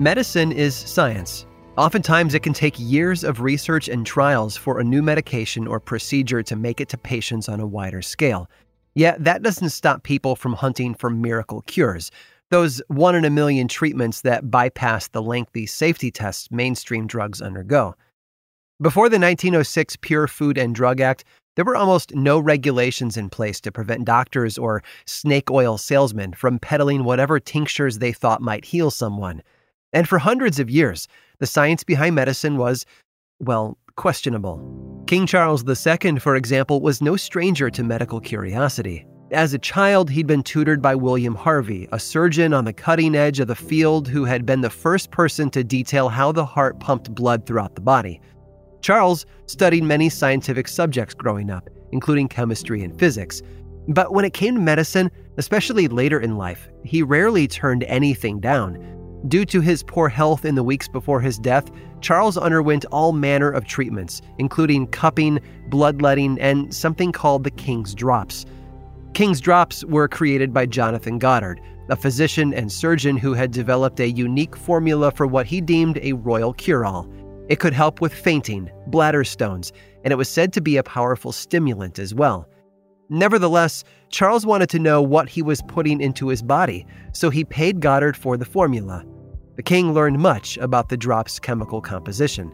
Medicine is science. Oftentimes, it can take years of research and trials for a new medication or procedure to make it to patients on a wider scale. Yet, that doesn't stop people from hunting for miracle cures, those one in a million treatments that bypass the lengthy safety tests mainstream drugs undergo. Before the 1906 Pure Food and Drug Act, there were almost no regulations in place to prevent doctors or snake oil salesmen from peddling whatever tinctures they thought might heal someone. And for hundreds of years, the science behind medicine was, well, questionable. King Charles II, for example, was no stranger to medical curiosity. As a child, he'd been tutored by William Harvey, a surgeon on the cutting edge of the field who had been the first person to detail how the heart pumped blood throughout the body. Charles studied many scientific subjects growing up, including chemistry and physics. But when it came to medicine, especially later in life, he rarely turned anything down. Due to his poor health in the weeks before his death, Charles underwent all manner of treatments, including cupping, bloodletting, and something called the King's Drops. King's Drops were created by Jonathan Goddard, a physician and surgeon who had developed a unique formula for what he deemed a royal cure all. It could help with fainting, bladder stones, and it was said to be a powerful stimulant as well. Nevertheless, Charles wanted to know what he was putting into his body, so he paid Goddard for the formula. The king learned much about the drop's chemical composition.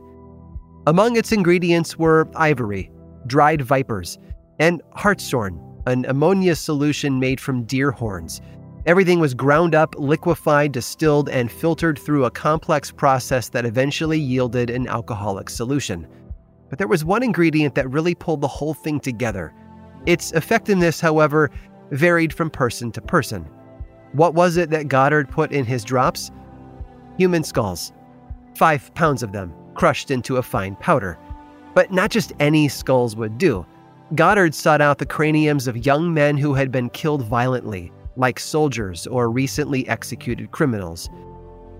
Among its ingredients were ivory, dried vipers, and hartshorn, an ammonia solution made from deer horns. Everything was ground up, liquefied, distilled, and filtered through a complex process that eventually yielded an alcoholic solution. But there was one ingredient that really pulled the whole thing together its effectiveness, however, varied from person to person. What was it that Goddard put in his drops? Human skulls. Five pounds of them, crushed into a fine powder. But not just any skulls would do. Goddard sought out the craniums of young men who had been killed violently, like soldiers or recently executed criminals.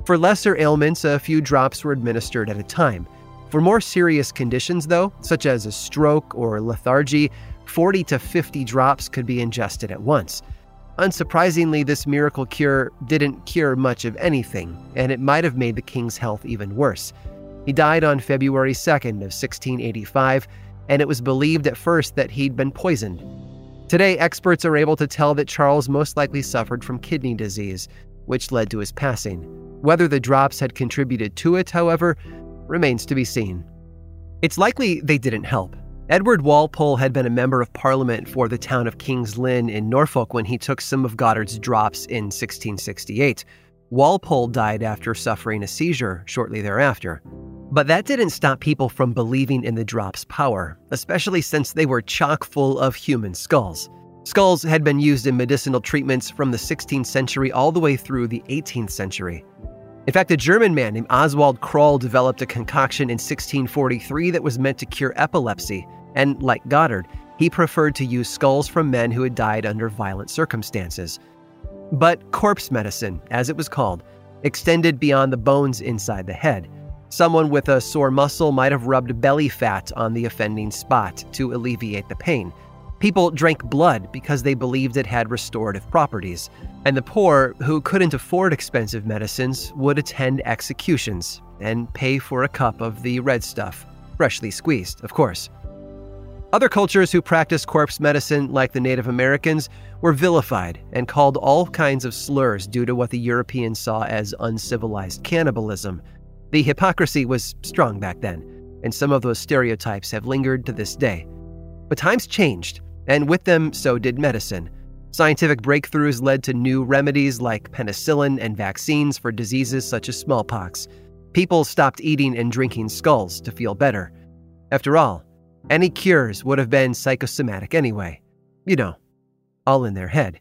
For lesser ailments, a few drops were administered at a time. For more serious conditions, though, such as a stroke or lethargy, 40 to 50 drops could be ingested at once. Unsurprisingly, this miracle cure didn't cure much of anything, and it might have made the king's health even worse. He died on February 2nd of 1685, and it was believed at first that he'd been poisoned. Today, experts are able to tell that Charles most likely suffered from kidney disease, which led to his passing. Whether the drops had contributed to it, however, remains to be seen. It's likely they didn't help. Edward Walpole had been a member of parliament for the town of King's Lynn in Norfolk when he took some of Goddard's drops in 1668. Walpole died after suffering a seizure shortly thereafter. But that didn't stop people from believing in the drop's power, especially since they were chock full of human skulls. Skulls had been used in medicinal treatments from the 16th century all the way through the 18th century. In fact, a German man named Oswald Kroll developed a concoction in 1643 that was meant to cure epilepsy, and like Goddard, he preferred to use skulls from men who had died under violent circumstances. But corpse medicine, as it was called, extended beyond the bones inside the head. Someone with a sore muscle might have rubbed belly fat on the offending spot to alleviate the pain. People drank blood because they believed it had restorative properties, and the poor, who couldn't afford expensive medicines, would attend executions and pay for a cup of the red stuff, freshly squeezed, of course. Other cultures who practiced corpse medicine, like the Native Americans, were vilified and called all kinds of slurs due to what the Europeans saw as uncivilized cannibalism. The hypocrisy was strong back then, and some of those stereotypes have lingered to this day. But times changed, and with them, so did medicine. Scientific breakthroughs led to new remedies like penicillin and vaccines for diseases such as smallpox. People stopped eating and drinking skulls to feel better. After all, any cures would have been psychosomatic anyway. You know, all in their head.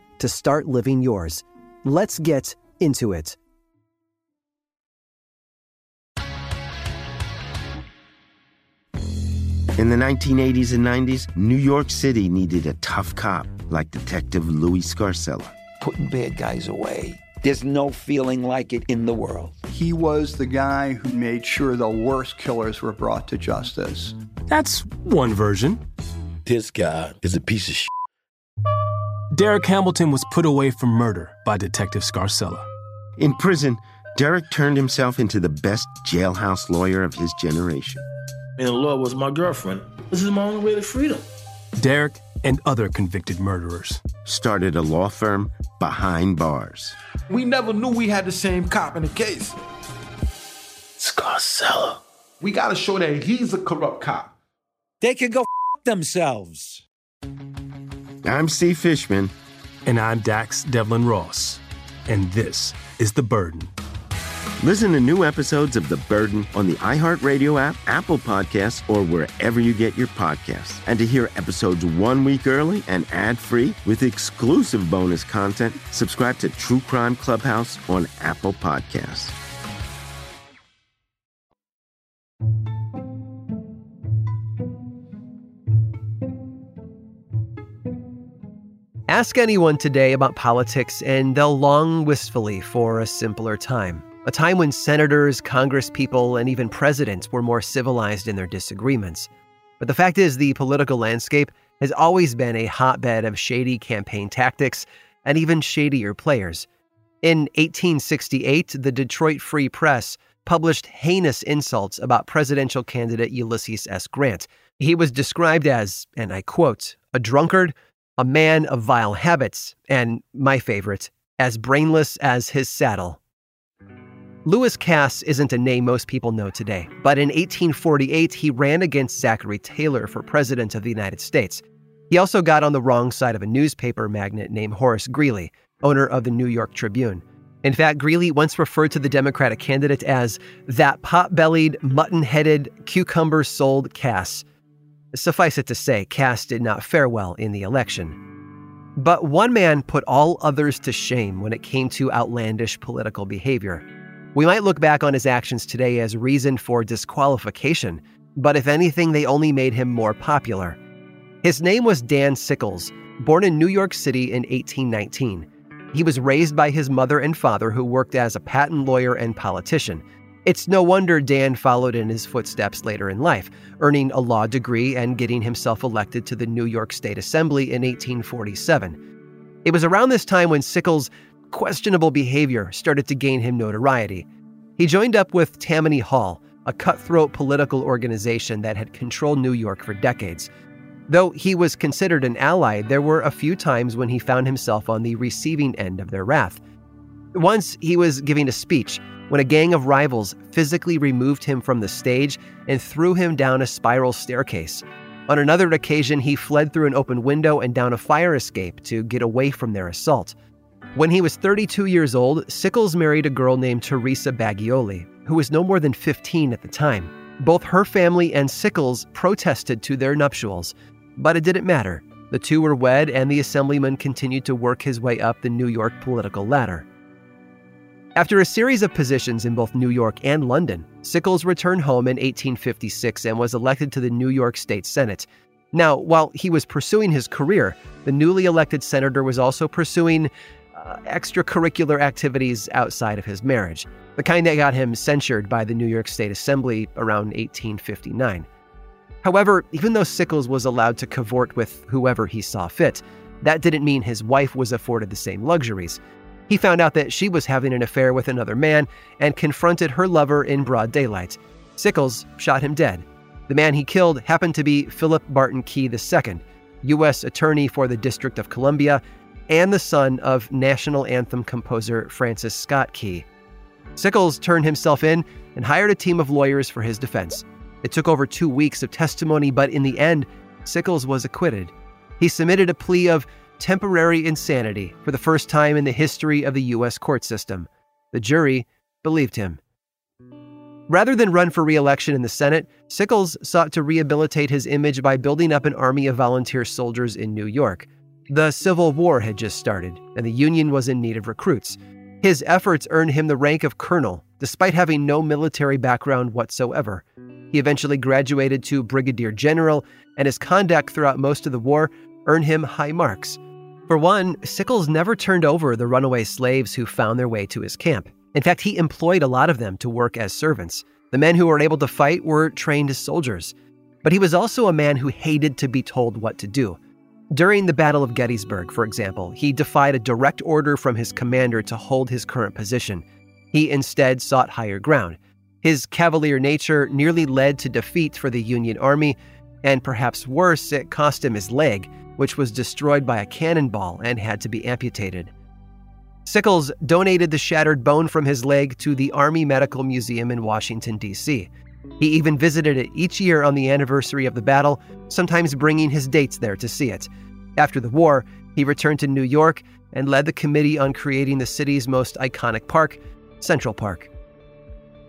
to start living yours. Let's get into it. In the 1980s and 90s, New York City needed a tough cop like Detective Louis Scarcella. Putting bad guys away. There's no feeling like it in the world. He was the guy who made sure the worst killers were brought to justice. That's one version. This guy is a piece of shit. Derek Hamilton was put away for murder by Detective Scarcella. In prison, Derek turned himself into the best jailhouse lawyer of his generation. And the law was my girlfriend. This is my only way to freedom. Derek and other convicted murderers started a law firm behind bars. We never knew we had the same cop in the case. Scarcella. We gotta show that he's a corrupt cop. They can go f- themselves. I'm Steve Fishman. And I'm Dax Devlon Ross. And this is The Burden. Listen to new episodes of The Burden on the iHeartRadio app, Apple Podcasts, or wherever you get your podcasts. And to hear episodes one week early and ad free with exclusive bonus content, subscribe to True Crime Clubhouse on Apple Podcasts. Ask anyone today about politics, and they'll long wistfully for a simpler time. A time when senators, congresspeople, and even presidents were more civilized in their disagreements. But the fact is, the political landscape has always been a hotbed of shady campaign tactics and even shadier players. In 1868, the Detroit Free Press published heinous insults about presidential candidate Ulysses S. Grant. He was described as, and I quote, a drunkard, a man of vile habits, and, my favorite, as brainless as his saddle. Lewis Cass isn't a name most people know today, but in 1848 he ran against Zachary Taylor for President of the United States. He also got on the wrong side of a newspaper magnate named Horace Greeley, owner of the New York Tribune. In fact, Greeley once referred to the Democratic candidate as that pot bellied, mutton headed, cucumber souled Cass. Suffice it to say, Cass did not fare well in the election. But one man put all others to shame when it came to outlandish political behavior. We might look back on his actions today as reason for disqualification, but if anything, they only made him more popular. His name was Dan Sickles, born in New York City in 1819. He was raised by his mother and father, who worked as a patent lawyer and politician. It's no wonder Dan followed in his footsteps later in life, earning a law degree and getting himself elected to the New York State Assembly in 1847. It was around this time when Sickles questionable behavior started to gain him notoriety. He joined up with Tammany Hall, a cutthroat political organization that had controlled New York for decades. Though he was considered an ally, there were a few times when he found himself on the receiving end of their wrath. Once he was giving a speech, when a gang of rivals physically removed him from the stage and threw him down a spiral staircase. On another occasion, he fled through an open window and down a fire escape to get away from their assault. When he was 32 years old, Sickles married a girl named Teresa Bagioli, who was no more than 15 at the time. Both her family and Sickles protested to their nuptials, but it didn't matter. The two were wed, and the assemblyman continued to work his way up the New York political ladder. After a series of positions in both New York and London, Sickles returned home in 1856 and was elected to the New York State Senate. Now, while he was pursuing his career, the newly elected senator was also pursuing uh, extracurricular activities outside of his marriage, the kind that got him censured by the New York State Assembly around 1859. However, even though Sickles was allowed to cavort with whoever he saw fit, that didn't mean his wife was afforded the same luxuries. He found out that she was having an affair with another man and confronted her lover in broad daylight. Sickles shot him dead. The man he killed happened to be Philip Barton Key II, U.S. Attorney for the District of Columbia and the son of national anthem composer Francis Scott Key. Sickles turned himself in and hired a team of lawyers for his defense. It took over two weeks of testimony, but in the end, Sickles was acquitted. He submitted a plea of temporary insanity for the first time in the history of the U.S. court system. The jury believed him. Rather than run for re election in the Senate, Sickles sought to rehabilitate his image by building up an army of volunteer soldiers in New York. The Civil War had just started, and the Union was in need of recruits. His efforts earned him the rank of colonel, despite having no military background whatsoever. He eventually graduated to brigadier general, and his conduct throughout most of the war earned him high marks. For one, Sickles never turned over the runaway slaves who found their way to his camp. In fact, he employed a lot of them to work as servants. The men who were able to fight were trained as soldiers. But he was also a man who hated to be told what to do. During the Battle of Gettysburg, for example, he defied a direct order from his commander to hold his current position. He instead sought higher ground. His cavalier nature nearly led to defeat for the Union Army, and perhaps worse, it cost him his leg, which was destroyed by a cannonball and had to be amputated. Sickles donated the shattered bone from his leg to the Army Medical Museum in Washington, D.C. He even visited it each year on the anniversary of the battle, sometimes bringing his dates there to see it. After the war, he returned to New York and led the committee on creating the city's most iconic park, Central Park.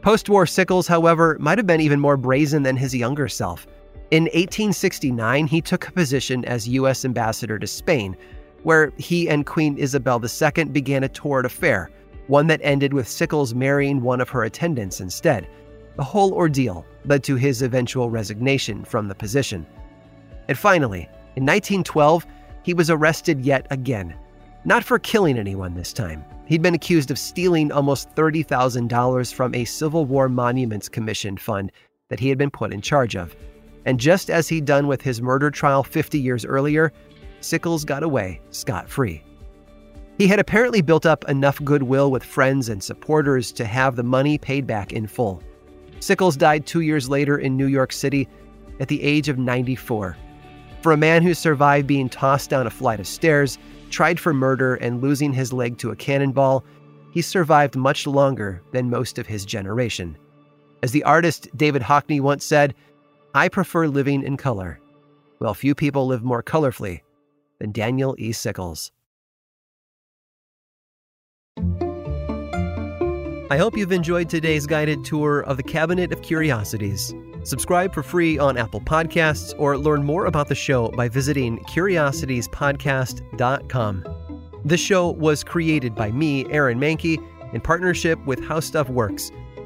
Post war Sickles, however, might have been even more brazen than his younger self. In 1869, he took a position as U.S. ambassador to Spain, where he and Queen Isabel II began a torrid affair, one that ended with Sickles marrying one of her attendants instead. The whole ordeal led to his eventual resignation from the position. And finally, in 1912, he was arrested yet again. Not for killing anyone this time. He'd been accused of stealing almost $30,000 from a Civil War Monuments Commission fund that he had been put in charge of. And just as he'd done with his murder trial 50 years earlier, Sickles got away scot free. He had apparently built up enough goodwill with friends and supporters to have the money paid back in full. Sickles died two years later in New York City at the age of 94. For a man who survived being tossed down a flight of stairs, tried for murder, and losing his leg to a cannonball, he survived much longer than most of his generation. As the artist David Hockney once said, I prefer living in color. Well, few people live more colorfully than Daniel E. Sickles. I hope you've enjoyed today's guided tour of the Cabinet of Curiosities. Subscribe for free on Apple Podcasts or learn more about the show by visiting curiositiespodcast.com. This show was created by me, Aaron Mahnke, in partnership with How Stuff Works